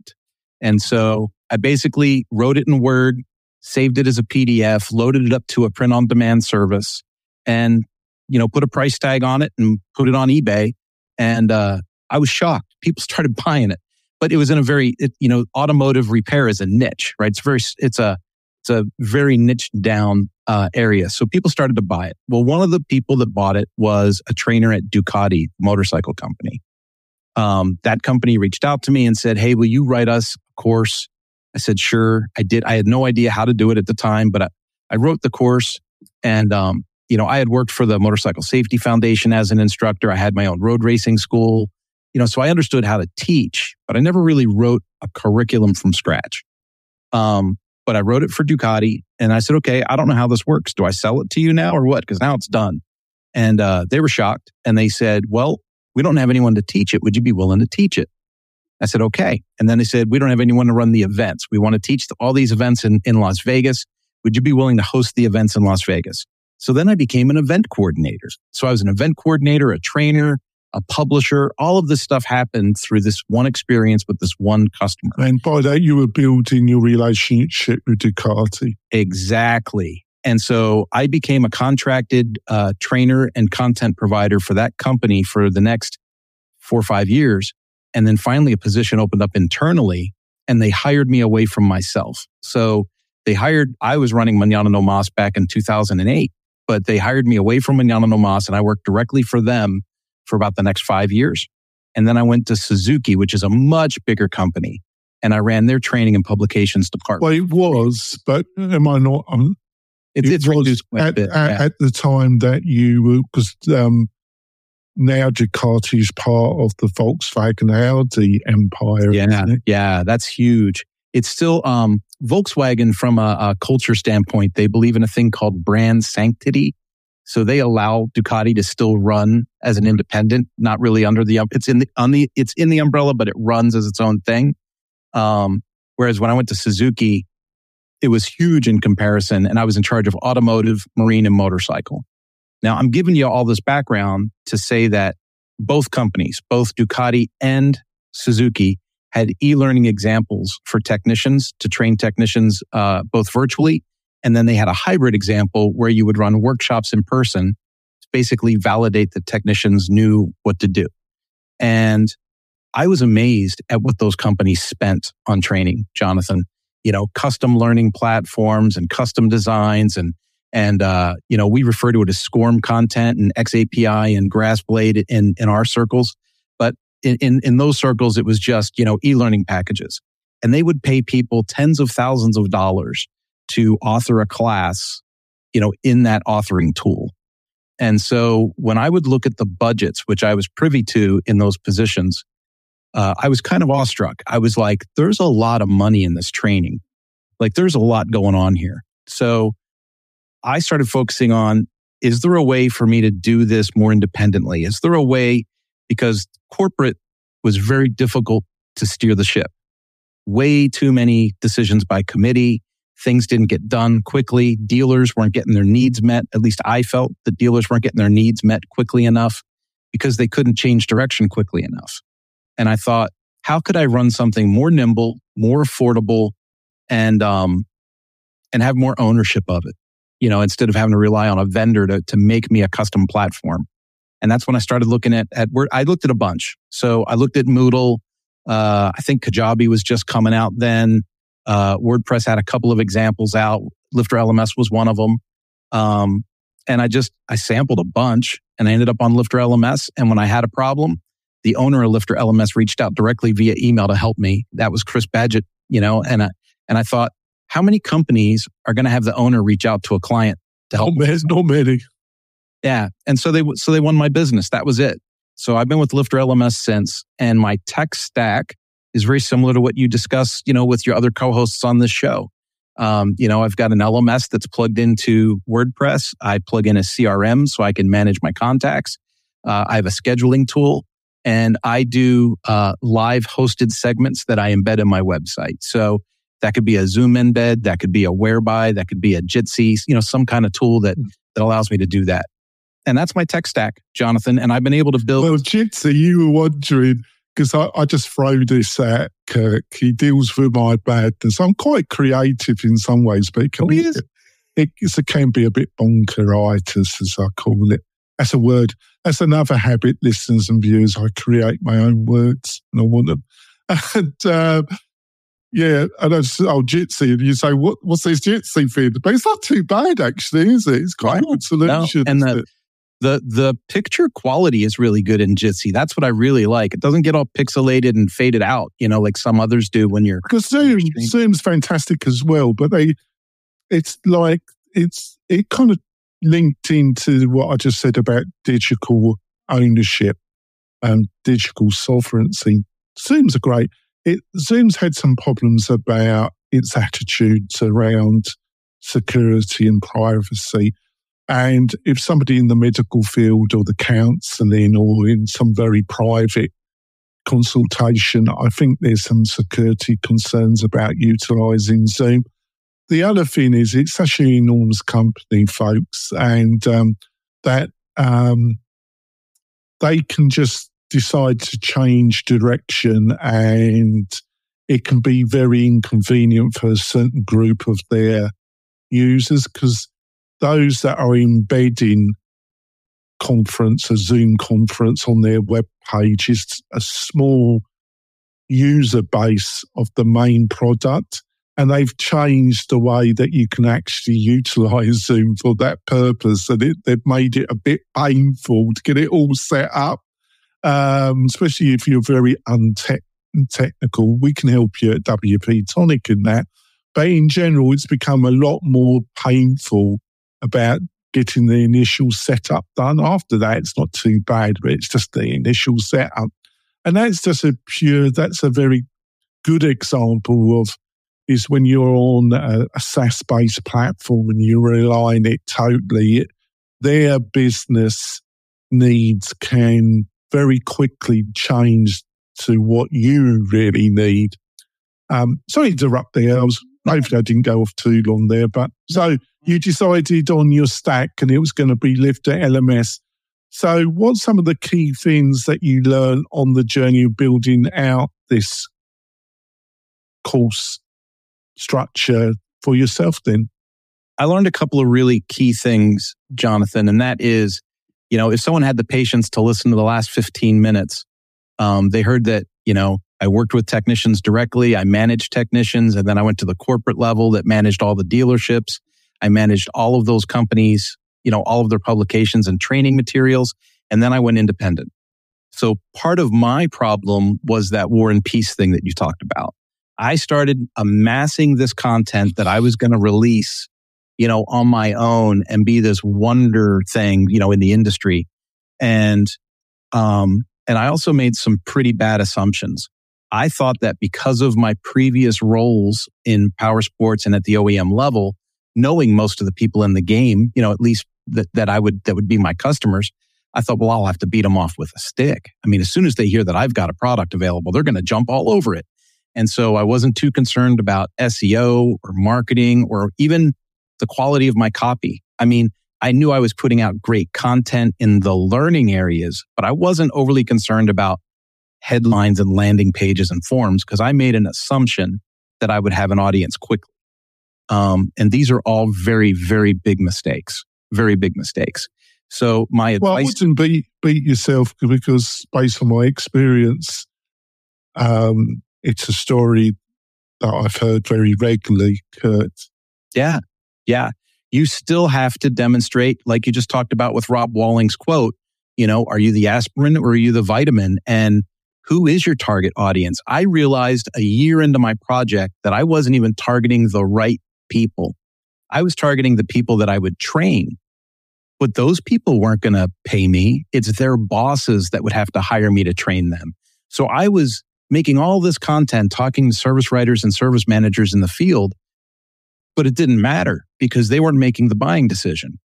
And so I basically wrote it in Word, saved it as a PDF, loaded it up to a print on demand service and, you know, put a price tag on it and put it on eBay. And, uh, I was shocked. People started buying it, but it was in a very, it, you know, automotive repair is a niche, right? It's very, it's a, it's a very niche down uh, area. So people started to buy it. Well, one of the people that bought it was a trainer at Ducati motorcycle company. Um, that company reached out to me and said, Hey, will you write us a course? I said, sure. I did. I had no idea how to do it at the time, but I, I wrote the course and, um, you know, I had worked for the Motorcycle Safety Foundation as an instructor. I had my own road racing school, you know, so I understood how to teach, but I never really wrote a curriculum from scratch. Um, but I wrote it for Ducati and I said, okay, I don't know how this works. Do I sell it to you now or what? Because now it's done. And uh, they were shocked and they said, well, we don't have anyone to teach it. Would you be willing to teach it? I said, okay. And then they said, we don't have anyone to run the events. We want to teach all these events in, in Las Vegas. Would you be willing to host the events in Las Vegas? So then I became an event coordinator. So I was an event coordinator, a trainer, a publisher. All of this stuff happened through this one experience with this one customer. And by that, you were building your relationship with Ducati. Exactly. And so I became a contracted uh, trainer and content provider for that company for the next four or five years. And then finally, a position opened up internally and they hired me away from myself. So they hired, I was running Manana No Mas back in 2008, but they hired me away from Manana No Mas and I worked directly for them for about the next five years. And then I went to Suzuki, which is a much bigger company. And I ran their training and publications department. Well, it was, but am I not? Um, It's, it it's was reduced quite a at, at, yeah. at the time that you were, because um, now Ducati is part of the Volkswagen Audi empire. Yeah, isn't it? yeah, that's huge. It's still um, Volkswagen from a, a culture standpoint. They believe in a thing called brand sanctity, so they allow Ducati to still run as an independent, not really under the um, it's in the on the it's in the umbrella, but it runs as its own thing. Um, whereas when I went to Suzuki, it was huge in comparison, and I was in charge of automotive, marine, and motorcycle. Now I'm giving you all this background to say that both companies, both Ducati and Suzuki, had e-learning examples for technicians to train technicians uh, both virtually and then they had a hybrid example where you would run workshops in person to basically validate that technicians knew what to do. And i was amazed at what those companies spent on training jonathan. You know custom learning platforms and custom designs and and uh, you know we refer to it as SCORM content and xAPI and GrassBlade in in our circles but in, in, in those circles, it was just, you know, e-learning packages. And they would pay people tens of thousands of dollars to author a class, you know, in that authoring tool. And so when I would look at the budgets, which I was privy to in those positions, uh, I was kind of awestruck. I was like, there's a lot of money in this training. Like there's a lot going on here. So I started focusing on, is there a way for me to do this more independently? Is there a way because corporate was very difficult to steer the ship. Way too many decisions by committee. Things didn't get done quickly. Dealers weren't getting their needs met. At least I felt the dealers weren't getting their needs met quickly enough because they couldn't change direction quickly enough. And I thought, how could I run something more nimble, more affordable, and um, and have more ownership of it? You know, instead of having to rely on a vendor to to make me a custom platform. And that's when I started looking at, at I looked at a bunch. So I looked at Moodle. Uh, I think Kajabi was just coming out then. Uh, WordPress had a couple of examples out. Lifter LMS was one of them. Um, and I just, I sampled a bunch and I ended up on Lifter LMS. And when I had a problem, the owner of Lifter LMS reached out directly via email to help me. That was Chris Badgett, you know, and I, And I thought, how many companies are going to have the owner reach out to a client to help? Many. Not many. Yeah. And so they, so they won my business. That was it. So I've been with Lifter LMS since, and my tech stack is very similar to what you discuss, you know, with your other co-hosts on this show. Um, you know, I've got an LMS that's plugged into WordPress. I plug in a CRM so I can manage my contacts. Uh, I have a scheduling tool and I do uh, live hosted segments that I embed in my website. So that could be a Zoom embed, that could be a Whereby, that could be a Jitsi, you know, some kind of tool that, that allows me to do that. And that's my tech stack, Jonathan. And I've been able to build. Well, Jitsi, you were wondering, because I, I, just throw this at Kurt. He deals with my badness. I'm quite creative in some ways, but it can, oh, be, it, it, it can be a bit bonkeritis, as I call it. That's a word. That's another habit, listeners and viewers. I create my own words and I want them. And uh, yeah, and I just, oh, Jitsi. And you say, what, what's this Jitsi thing? But it's not too bad, actually, is it? It's quite a good solution. No. And the, the the picture quality is really good in Jitsi. That's what I really like. It doesn't get all pixelated and faded out, you know, like some others do when you're because Zoom Zoom's fantastic as well, but they it's like it's it kind of linked into what I just said about digital ownership and digital sovereignty. Zoom's a great. It Zoom's had some problems about its attitudes around security and privacy and if somebody in the medical field or the counselling or in some very private consultation, I think there's some security concerns about utilising Zoom. The other thing is it's such an enormous company, folks, and um, that um, they can just decide to change direction and it can be very inconvenient for a certain group of their users because those that are embedding conference, a Zoom conference on their web page is a small user base of the main product. And they've changed the way that you can actually utilize Zoom for that purpose. And it, they've made it a bit painful to get it all set up, um, especially if you're very untechnical. We can help you at WP Tonic in that. But in general, it's become a lot more painful about getting the initial setup done. After that, it's not too bad, but it's just the initial setup. And that's just a pure, that's a very good example of is when you're on a, a SaaS based platform and you rely on it totally, their business needs can very quickly changed to what you really need. Um, sorry to interrupt there. I was hopefully I didn't go off too long there, but so you decided on your stack and it was going to be Lifter LMS. So, what's some of the key things that you learn on the journey of building out this course structure for yourself then? I learned a couple of really key things, Jonathan, and that is, you know, if someone had the patience to listen to the last 15 minutes, um, they heard that, you know, I worked with technicians directly. I managed technicians and then I went to the corporate level that managed all the dealerships. I managed all of those companies, you know, all of their publications and training materials. And then I went independent. So part of my problem was that war and peace thing that you talked about. I started amassing this content that I was going to release, you know, on my own and be this wonder thing, you know, in the industry. And, um, and I also made some pretty bad assumptions. I thought that because of my previous roles in power sports and at the OEM level, knowing most of the people in the game, you know, at least that, that I would, that would be my customers, I thought, well, I'll have to beat them off with a stick. I mean, as soon as they hear that I've got a product available, they're going to jump all over it. And so I wasn't too concerned about SEO or marketing or even the quality of my copy. I mean, I knew I was putting out great content in the learning areas, but I wasn't overly concerned about headlines and landing pages and forms because I made an assumption that I would have an audience quickly. Um, and these are all very, very big mistakes, very big mistakes. So my advice. Well, I wouldn't beat, beat yourself because based on my experience, um, it's a story that I've heard very regularly, Kurt. Yeah. Yeah. You still have to demonstrate, like you just talked about with Rob Walling's quote, you know, are you the aspirin or are you the vitamin? And who is your target audience? I realized a year into my project that I wasn't even targeting the right people. I was targeting the people that I would train, but those people weren't going to pay me. It's their bosses that would have to hire me to train them. So I was making all this content, talking to service writers and service managers in the field, but it didn't matter because they weren't making the buying decision.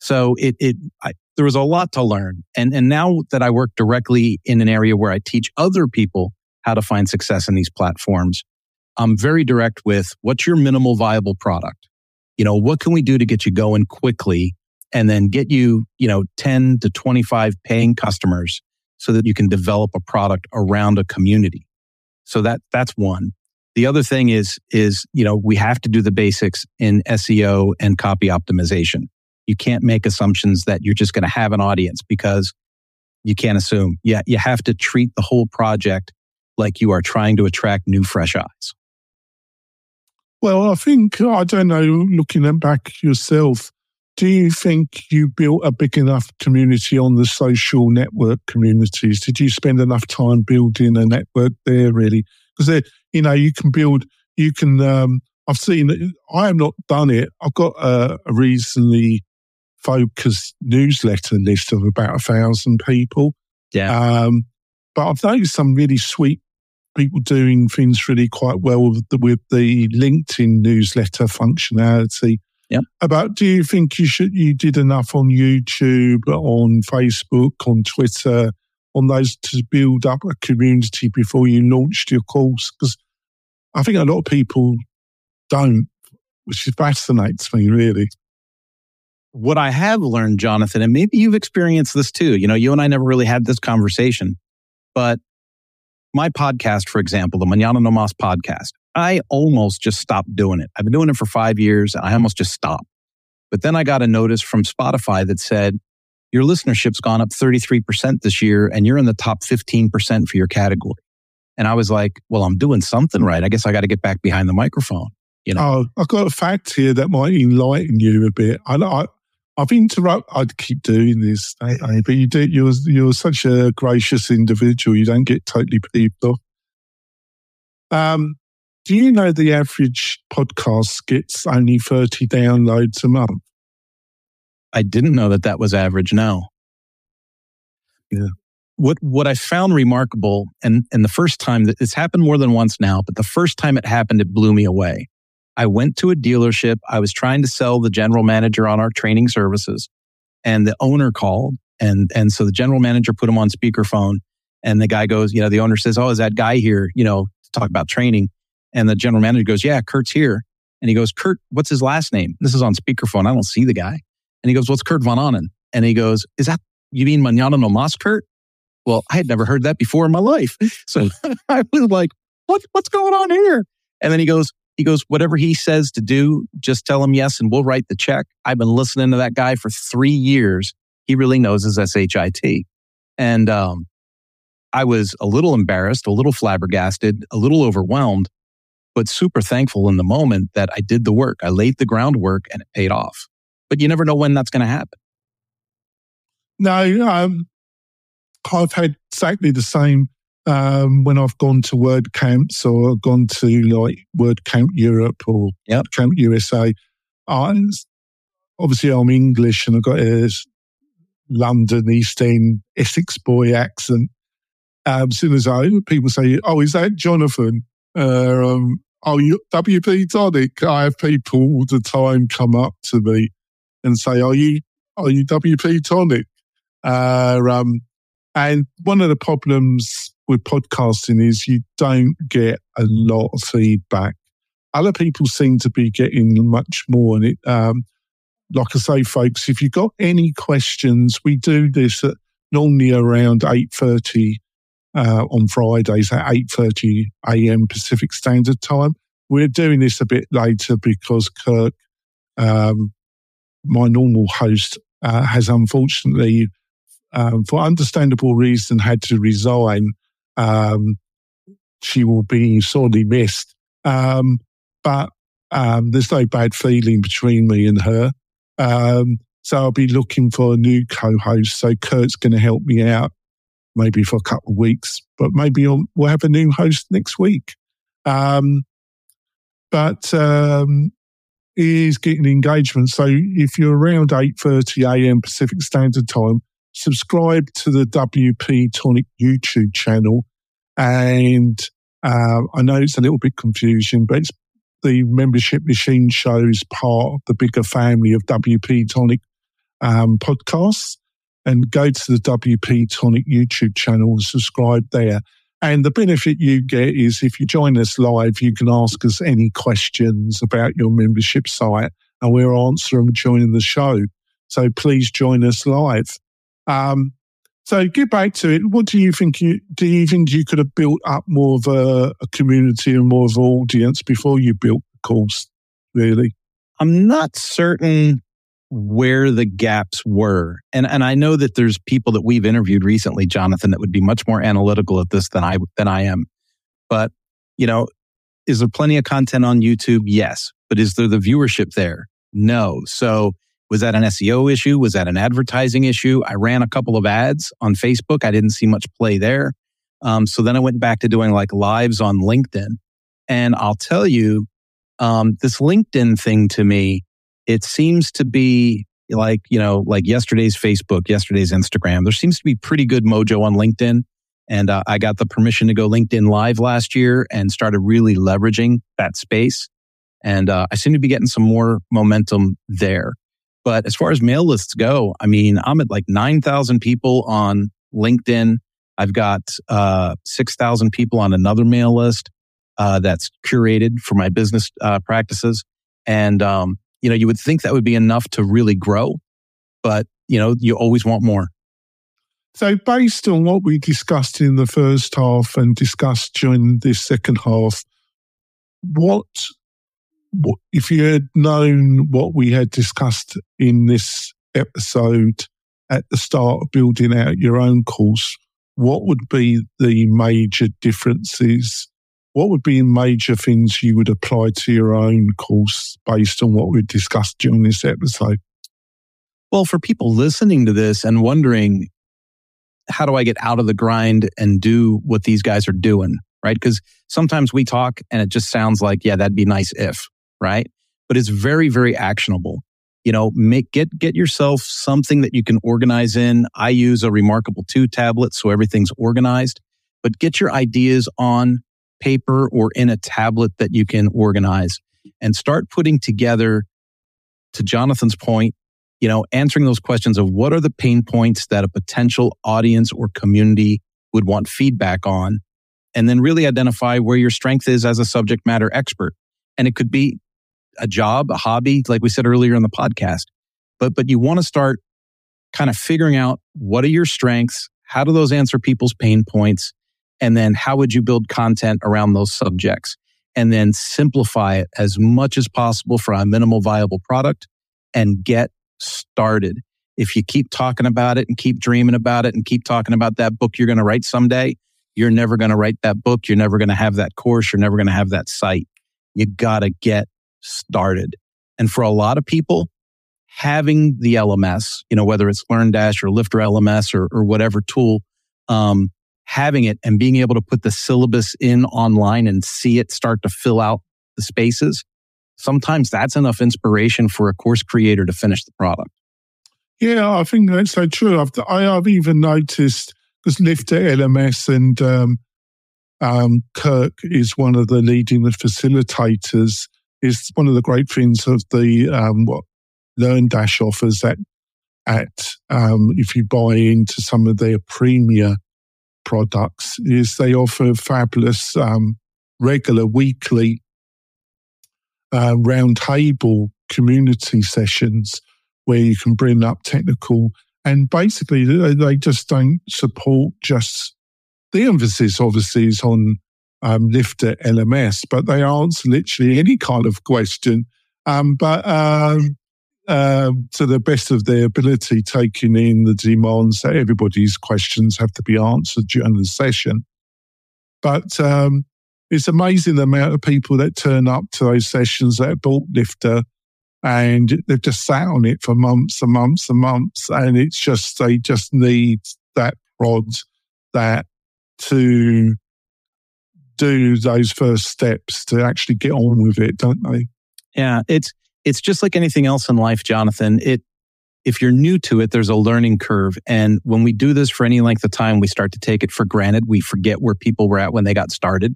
So it, it, I, there was a lot to learn. And, and now that I work directly in an area where I teach other people how to find success in these platforms, I'm very direct with what's your minimal viable product? You know, what can we do to get you going quickly and then get you, you know, 10 to 25 paying customers so that you can develop a product around a community. So that, that's one. The other thing is, is, you know, we have to do the basics in SEO and copy optimization. You can't make assumptions that you're just going to have an audience because you can't assume. Yeah, you have to treat the whole project like you are trying to attract new fresh eyes. Well, I think, I don't know, looking at back yourself, do you think you built a big enough community on the social network communities? Did you spend enough time building a network there, really? Because, you know, you can build, you can, um, I've seen, I have not done it. I've got a, a reasonably focused newsletter list of about a thousand people. Yeah. Um, but I've noticed some really sweet people doing things really quite well with the, with the LinkedIn newsletter functionality. Yeah. About do you think you should you did enough on YouTube, on Facebook, on Twitter, on those to build up a community before you launched your course? Because I think a lot of people don't, which fascinates me really. What I have learned, Jonathan, and maybe you've experienced this too. You know, you and I never really had this conversation, but my podcast, for example, the Manana No Mas podcast, I almost just stopped doing it. I've been doing it for five years and I almost just stopped. But then I got a notice from Spotify that said, your listenership's gone up 33% this year and you're in the top 15% for your category. And I was like, well, I'm doing something right. I guess I got to get back behind the microphone. You know? Oh, I've got a fact here that might enlighten you a bit. I, I, I've interrupted. I'd keep doing this, but you do. You're you're such a gracious individual. You don't get totally peeved off. Um, do you know the average podcast gets only thirty downloads a month? I didn't know that that was average. now. Yeah. What what I found remarkable, and and the first time that it's happened more than once now, but the first time it happened, it blew me away. I went to a dealership. I was trying to sell the general manager on our training services and the owner called. And, and so the general manager put him on speakerphone and the guy goes, you know, the owner says, Oh, is that guy here, you know, to talk about training? And the general manager goes, Yeah, Kurt's here. And he goes, Kurt, what's his last name? This is on speakerphone. I don't see the guy. And he goes, What's Kurt Von Ahnen? And he goes, Is that, you mean Manana no Mas, Kurt? Well, I had never heard that before in my life. So I was like, what, what's going on here? And then he goes, he goes, whatever he says to do, just tell him yes and we'll write the check. I've been listening to that guy for three years. He really knows his SHIT. And um, I was a little embarrassed, a little flabbergasted, a little overwhelmed, but super thankful in the moment that I did the work. I laid the groundwork and it paid off. But you never know when that's going to happen. No, um, I've had exactly the same um, when I've gone to WordCamps or gone to like WordCamp Europe or yep. Camp USA, I, obviously I'm English and I've got a London East End Essex boy accent. Um, as soon as I people say, "Oh, is that Jonathan?" Uh, um, oh, you WP Tonic. I have people all the time come up to me and say, "Are you are you WP Tonic?" Uh, um, and one of the problems with podcasting is you don't get a lot of feedback. Other people seem to be getting much more. And it, um, like I say, folks, if you've got any questions, we do this at normally around 8.30 uh, on Fridays at 8.30 a.m. Pacific Standard Time. We're doing this a bit later because Kirk, um, my normal host, uh, has unfortunately, um, for understandable reason, had to resign um, she will be sorely missed. Um, but um, there's no bad feeling between me and her. Um, so I'll be looking for a new co-host. So Kurt's going to help me out maybe for a couple of weeks, but maybe we'll have a new host next week. Um, but um, is getting engagement. So if you're around 8.30 a.m. Pacific Standard Time, subscribe to the WP Tonic YouTube channel. And uh, I know it's a little bit confusing, but it's the membership machine shows part of the bigger family of WP Tonic um, podcasts. And go to the WP Tonic YouTube channel and subscribe there. And the benefit you get is if you join us live, you can ask us any questions about your membership site and we'll answer them during the show. So please join us live. Um, so get back to it. What do you think? You, do you think you could have built up more of a, a community and more of an audience before you built the course? Really, I'm not certain where the gaps were. And and I know that there's people that we've interviewed recently, Jonathan, that would be much more analytical at this than I than I am. But, you know, is there plenty of content on YouTube? Yes. But is there the viewership there? No. So was that an SEO issue? Was that an advertising issue? I ran a couple of ads on Facebook. I didn't see much play there. Um, so then I went back to doing like lives on LinkedIn. And I'll tell you, um, this LinkedIn thing to me, it seems to be like, you know, like yesterday's Facebook, yesterday's Instagram. There seems to be pretty good mojo on LinkedIn. And uh, I got the permission to go LinkedIn live last year and started really leveraging that space. And uh, I seem to be getting some more momentum there. But as far as mail lists go, I mean, I'm at like 9,000 people on LinkedIn. I've got uh, 6,000 people on another mail list uh, that's curated for my business uh, practices. And um, you know, you would think that would be enough to really grow, but you know, you always want more. So, based on what we discussed in the first half and discussed during this second half, what, what if you had known what we had discussed in this episode at the start of building out your own course, what would be the major differences what would be major things you would apply to your own course based on what we've discussed during this episode? Well, for people listening to this and wondering, how do I get out of the grind and do what these guys are doing? Right. Because sometimes we talk and it just sounds like, yeah, that'd be nice if, right? But it's very, very actionable. You know, make get get yourself something that you can organize in. I use a Remarkable 2 tablet, so everything's organized. But get your ideas on paper or in a tablet that you can organize and start putting together to Jonathan's point, you know, answering those questions of what are the pain points that a potential audience or community would want feedback on and then really identify where your strength is as a subject matter expert. And it could be a job, a hobby, like we said earlier in the podcast. But but you want to start kind of figuring out what are your strengths, how do those answer people's pain points, and then how would you build content around those subjects? And then simplify it as much as possible for a minimal viable product and get started. If you keep talking about it and keep dreaming about it and keep talking about that book you're going to write someday, you're never going to write that book. You're never going to have that course. You're never going to have that site. You got to get started. And for a lot of people, having the LMS, you know, whether it's LearnDash or Lifter LMS or, or whatever tool, um, having it and being able to put the syllabus in online and see it start to fill out the spaces, sometimes that's enough inspiration for a course creator to finish the product. Yeah, I think that's so true. I've, I, have even noticed because Lifter LMS and um, um, Kirk is one of the leading facilitators. Is one of the great things of the um, what LearnDash offers that at um, if you buy into some of their premier products is they offer fabulous um, regular weekly uh, roundtable community sessions where you can bring up technical and basically they just don't support just the emphasis obviously is on um, Lifter LMS, but they answer literally any kind of question. Um, but um, uh, to the best of their ability, taking in the demands that everybody's questions have to be answered during the session. But um, it's amazing the amount of people that turn up to those sessions that bought Lifter and they've just sat on it for months and months and months. And it's just, they just need that prod that to do those first steps to actually get on with it, don't they? Yeah, it's it's just like anything else in life, Jonathan. It if you're new to it, there's a learning curve. And when we do this for any length of time, we start to take it for granted. We forget where people were at when they got started.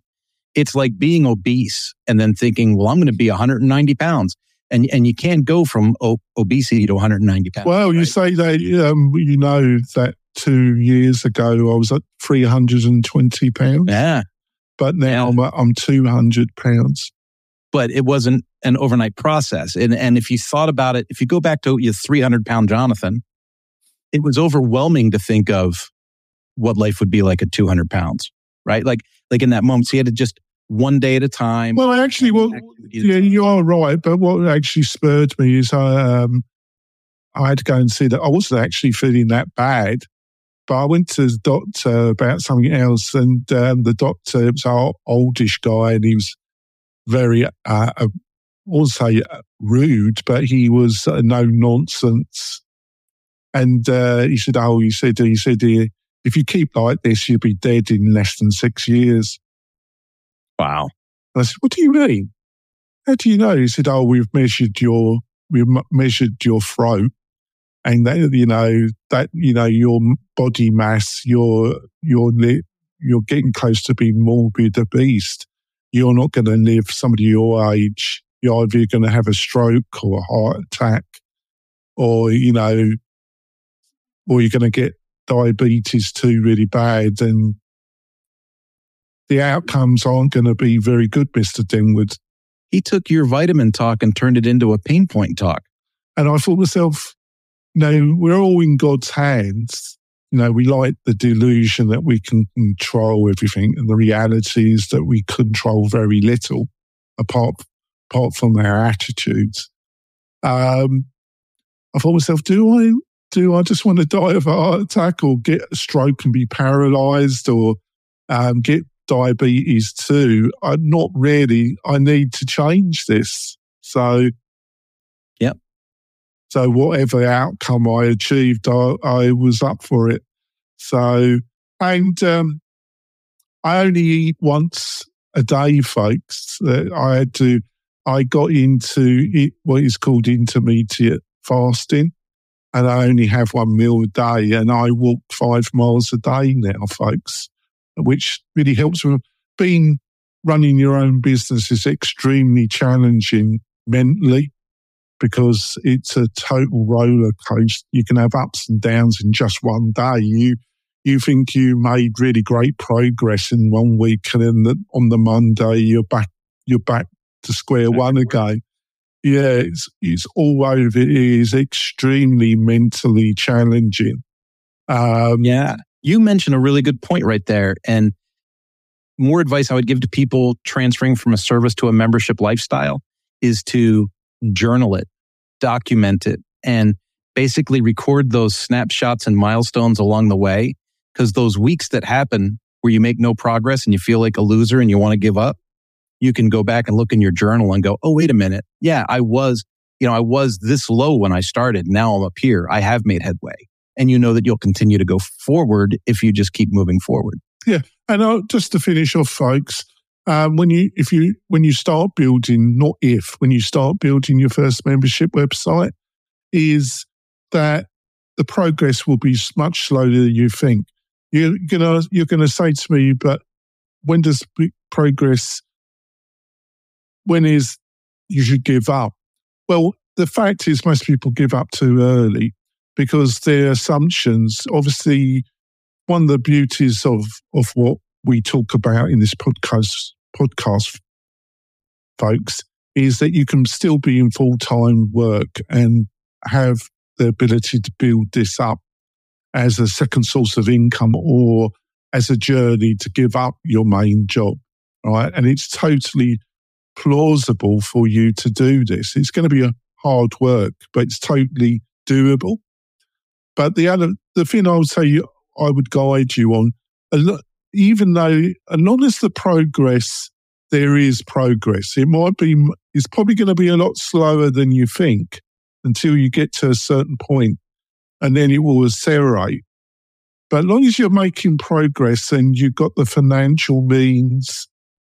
It's like being obese and then thinking, well, I'm going to be 190 pounds. And, and you can't go from o- obesity to 190 pounds. Well, right? you say that, um, you know, that two years ago I was at 320 pounds, yeah. but now I'm, I'm 200 pounds. But it wasn't an overnight process. And, and if you thought about it, if you go back to your 300 pound Jonathan, it was overwhelming to think of what life would be like at 200 pounds, right? Like, like in that moment, so you had to just one day at a time. Well, actually, what, activity at a yeah, you are right. But what actually spurred me is I, um, I had to go and see that I wasn't actually feeling that bad. But I went to the doctor about something else, and um, the doctor was our oldish guy, and he was very, uh, uh, I won't say uh, rude, but he was uh, no nonsense. And uh, he said, "Oh, he said, he said, if you keep like this, you'll be dead in less than six years." Wow. And I said, "What do you mean? How do you know?" He said, "Oh, we've measured your we've m- measured your throat, and that you know that you know your body mass, your your li- you're getting close to being morbid obese. You're not going to live somebody your age. You're either going to have a stroke or a heart attack, or you know, or you're going to get diabetes too really bad, and the outcomes aren't going to be very good, Mister Denwood." He took your vitamin talk and turned it into a pain point talk. And I thought to myself, no, we're all in God's hands. You know, we like the delusion that we can control everything, and the reality is that we control very little, apart apart from our attitudes. Um, I thought myself, do I do I just want to die of a heart attack, or get a stroke and be paralysed, or um, get diabetes too? Uh, not really. I need to change this. So so whatever outcome I achieved, I, I was up for it. So, and um, I only eat once a day, folks. Uh, I had to, I got into it, what is called intermediate fasting, and I only have one meal a day, and I walk five miles a day now, folks, which really helps with being running your own business is extremely challenging mentally because it's a total roller coaster. You can have ups and downs in just one day. You you think you made really great progress in one week, and then the, on the Monday you're back you're back to square one again. Yeah, it's it's all over. It is extremely mentally challenging. Um, Yeah. You mentioned a really good point right there. And more advice I would give to people transferring from a service to a membership lifestyle is to journal it, document it, and basically record those snapshots and milestones along the way. Because those weeks that happen where you make no progress and you feel like a loser and you want to give up, you can go back and look in your journal and go, oh, wait a minute. Yeah, I was, you know, I was this low when I started. Now I'm up here. I have made headway. And you know that you'll continue to go forward if you just keep moving forward. Yeah. And uh, just to finish off, folks, um, when you if you when you start building, not if, when you start building your first membership website, is that the progress will be much slower than you think. You're gonna you're gonna say to me, but when does progress? When is you should give up? Well, the fact is, most people give up too early because their assumptions, obviously, one of the beauties of of what we talk about in this podcast podcast folks is that you can still be in full-time work and have the ability to build this up as a second source of income or as a journey to give up your main job right and it's totally plausible for you to do this it's going to be a hard work but it's totally doable but the other the thing i would say I would guide you on. Even though, as long as the progress, there is progress. It might be, it's probably going to be a lot slower than you think until you get to a certain point, and then it will accelerate. But as long as you're making progress and you've got the financial means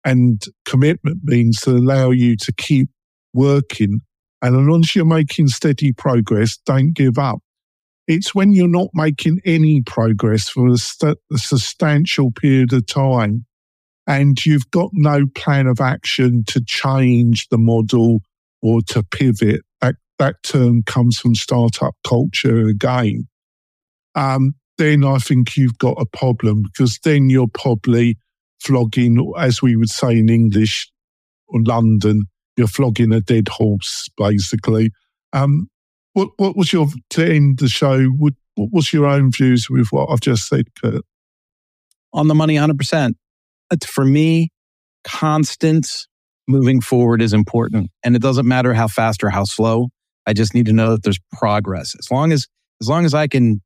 and commitment means to allow you to keep working, and as long as you're making steady progress, don't give up. It's when you're not making any progress for a, st- a substantial period of time and you've got no plan of action to change the model or to pivot. That, that term comes from startup culture again. Um, then I think you've got a problem because then you're probably flogging, as we would say in English or London, you're flogging a dead horse, basically. Um, what, what was your, to end the show, what, what was your own views with what I've just said, Kurt? On the money, 100%. For me, constant moving forward is important. And it doesn't matter how fast or how slow. I just need to know that there's progress. As long as, as long as I can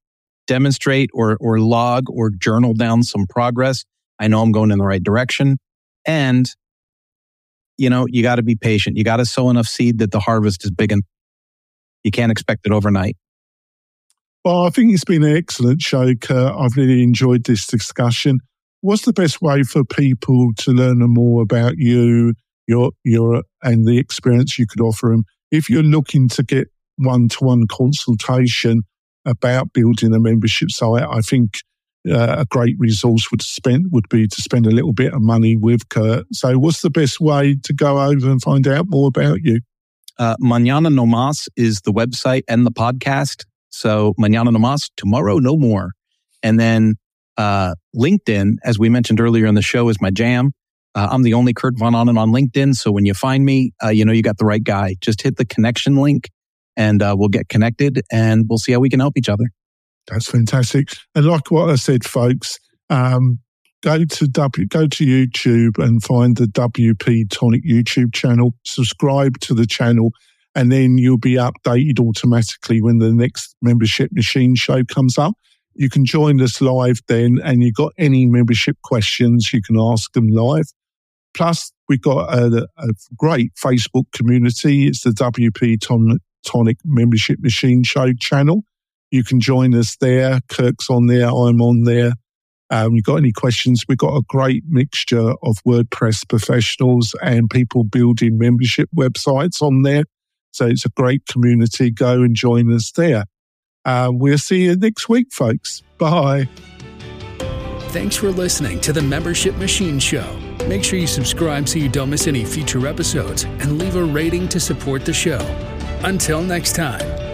demonstrate or, or log or journal down some progress, I know I'm going in the right direction. And, you know, you got to be patient. You got to sow enough seed that the harvest is big and you can't expect it overnight. Well, I think it's been an excellent show, Kurt. I've really enjoyed this discussion. What's the best way for people to learn more about you, your, your, and the experience you could offer them? If you're looking to get one to one consultation about building a membership site, I think uh, a great resource would spend would be to spend a little bit of money with Kurt. So, what's the best way to go over and find out more about you? Uh, Mañana no más is the website and the podcast. So, Mañana no más, tomorrow no more. And then uh, LinkedIn, as we mentioned earlier in the show, is my jam. Uh, I'm the only Kurt Von Ahnen on LinkedIn. So when you find me, uh, you know you got the right guy. Just hit the connection link and uh, we'll get connected and we'll see how we can help each other. That's fantastic. And like what I said, folks, um, go to W, go to YouTube and find the WP Tonic YouTube channel. Subscribe to the channel, and then you'll be updated automatically when the next membership machine show comes up. You can join us live then, and you've got any membership questions, you can ask them live. Plus, we've got a, a great Facebook community. It's the WP Tonic Tonic Membership Machine Show channel. You can join us there. Kurt's on there. I'm on there. Um, you got any questions? We've got a great mixture of WordPress professionals and people building membership websites on there. So it's a great community. Go and join us there. Uh, we'll see you next week, folks. Bye. Thanks for listening to the Membership Machine Show. Make sure you subscribe so you don't miss any future episodes and leave a rating to support the show. Until next time.